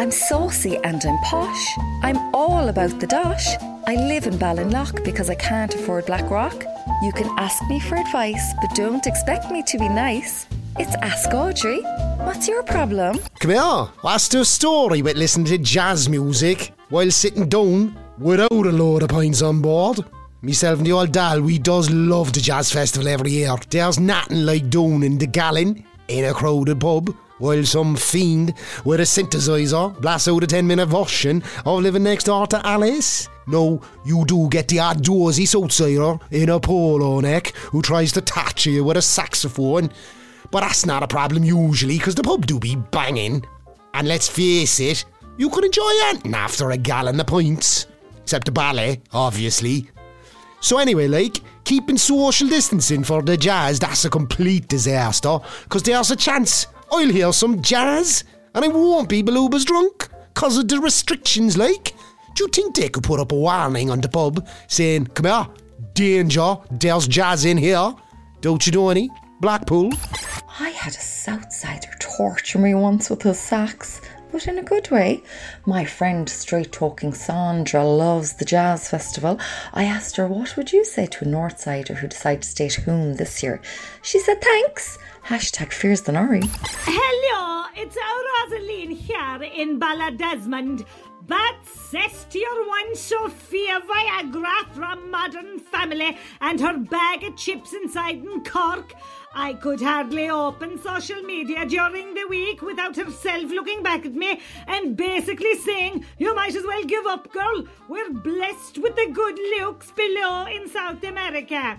I'm saucy and I'm posh. I'm all about the dosh. I live in Ballinlough because I can't afford Blackrock. You can ask me for advice, but don't expect me to be nice. It's Ask Audrey. What's your problem? Come here. What's the story with listening to jazz music while sitting down without a load of pints on board? Myself and the old Dal, we does love the jazz festival every year. There's nothing like down in the Gallon in a crowded pub while some fiend with a synthesizer blasts out a 10 minute version of living next door to Alice. No, you do get the odd dozy outsider in a polo neck who tries to touch you with a saxophone. But that's not a problem usually because the pub do be banging. And let's face it, you could enjoy anything after a gallon of pints. Except the ballet, obviously. So anyway, like, keeping social distancing for the jazz, that's a complete disaster, because there's a chance I'll hear some jazz, and I won't be belugas drunk, cause of the restrictions, like. Do you think they could put up a warning on the pub saying, come here, danger, there's jazz in here? Don't you know any? Blackpool? I had a Southsider torture me once with his sax, but in a good way. My friend, straight talking Sandra, loves the jazz festival. I asked her, What would you say to a Northsider who decided to stay at home this year? She said, Thanks. Hashtag fears the Nori. Hello, it's our Rosaline here in Ballydesmond. But says to your one Sophia Viagra from Modern Family and her bag of chips inside in Cork. I could hardly open social media during the week without herself looking back at me and basically saying, You might as well give up, girl. We're blessed with the good looks below in South America.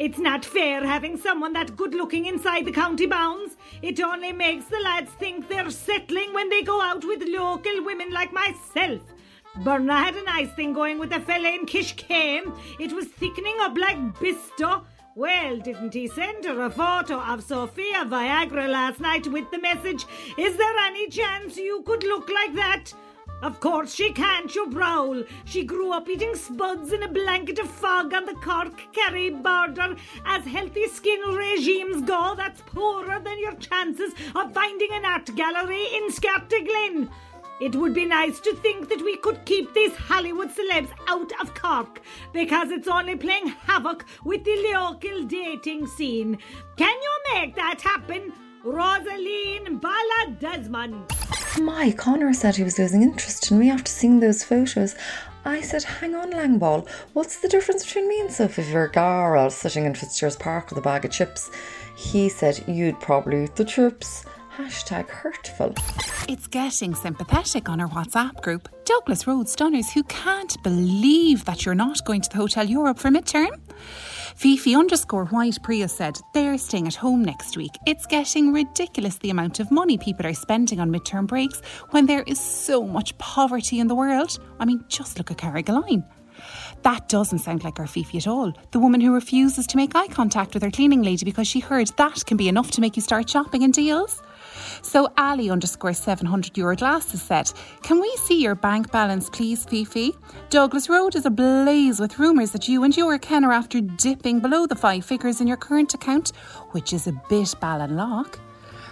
It's not fair having someone that good looking inside the county bounds. It only makes the lads think they're settling when they go out with local women like myself. Berna had a nice thing going with a fella in Kishkane. It was thickening up like Bisto. Well, didn't he send her a photo of Sophia Viagra last night with the message, Is there any chance you could look like that? Of course she can't, you browl. She grew up eating spuds in a blanket of fog on the Cork Kerry border. As healthy skin regimes go, that's poorer than your chances of finding an art gallery in Scotland. It would be nice to think that we could keep these Hollywood celebs out of Cork because it's only playing havoc with the local dating scene. Can you make that happen? Rosaline Ballydesmond. My Connor said he was losing interest in me after seeing those photos. I said, hang on, Langball, what's the difference between me and Sophie Vergara sitting in Fitzgerald's Park with a bag of chips? He said, you'd probably eat the chips. Hashtag hurtful. It's getting sympathetic on our WhatsApp group. Douglas Road Stunners who can't believe that you're not going to the Hotel Europe for midterm. Fifi underscore White Priya said they're staying at home next week. It's getting ridiculous the amount of money people are spending on midterm breaks when there is so much poverty in the world. I mean, just look at Carrigaline. That doesn't sound like our Fifi at all. The woman who refuses to make eye contact with her cleaning lady because she heard that can be enough to make you start shopping in Dealz. So Ali underscore 700 euro glasses said, Can we see your bank balance, please, Fifi? Douglas Road is ablaze with rumours that you and your Ken are after dipping below the five figures in your current account, which is a bit Ballinlough.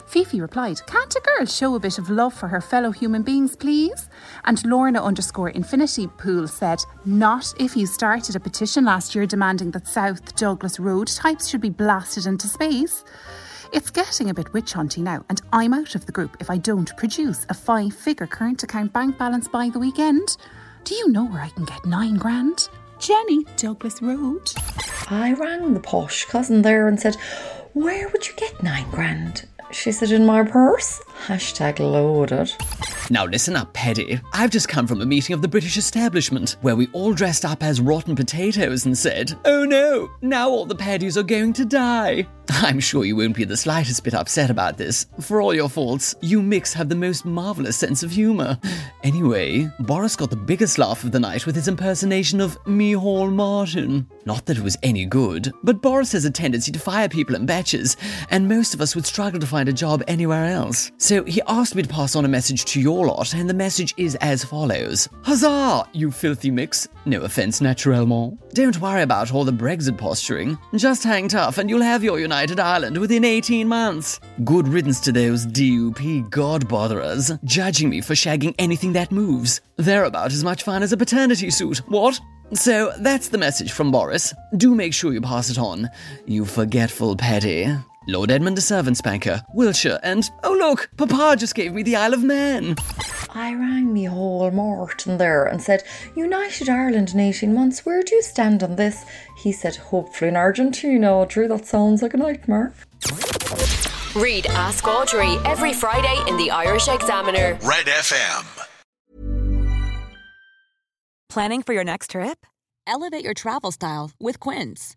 Fifi replied, Can't a girl show a bit of love for her fellow human beings, please? And Lorna underscore Infinity Pool said, Not if you started a petition last year demanding that South Douglas Road types should be blasted into space. It's getting a bit witch hunty now, and I'm out of the group if I don't produce a five figure current account bank balance by the weekend. Do you know where I can get nine grand? Jenny, Douglas Road. I rang the posh cousin there and said, Where would you get nine grand? She said, In my purse. Hashtag loaded. Now listen up, Paddy. I've just come from a meeting of the British establishment where we all dressed up as rotten potatoes and said, Oh no, now all the Paddies are going to die. I'm sure you won't be the slightest bit upset about this. For all your faults, you Micks have the most marvelous sense of humor. Anyway, Boris got the biggest laugh of the night with his impersonation of Micheál Martin. Not that it was any good, but Boris has a tendency to fire people in batches, and most of us would struggle to find a job anywhere else. So he asked me to pass on a message to your lot, and the message is as follows Huzzah, you filthy mix. No offense, naturellement. Don't worry about all the Brexit posturing. Just hang tough, and you'll have your United Ireland within 18 months. Good riddance to those DUP god botherers, judging me for shagging anything that moves. They're about as much fun as a paternity suit. What? So that's the message from Boris. Do make sure you pass it on, you forgetful petty. Lord Edmund de Servants' Banker, Wiltshire, and oh look, Papa just gave me the Isle of Man. I rang me whole Morton there and said, United Ireland in 18 months, where do you stand on this? He said, hopefully in Argentina. Drew, that sounds like a nightmare. Read Ask Audrey every Friday in the Irish Examiner. Red FM. Planning for your next trip? Elevate your travel style with Quince.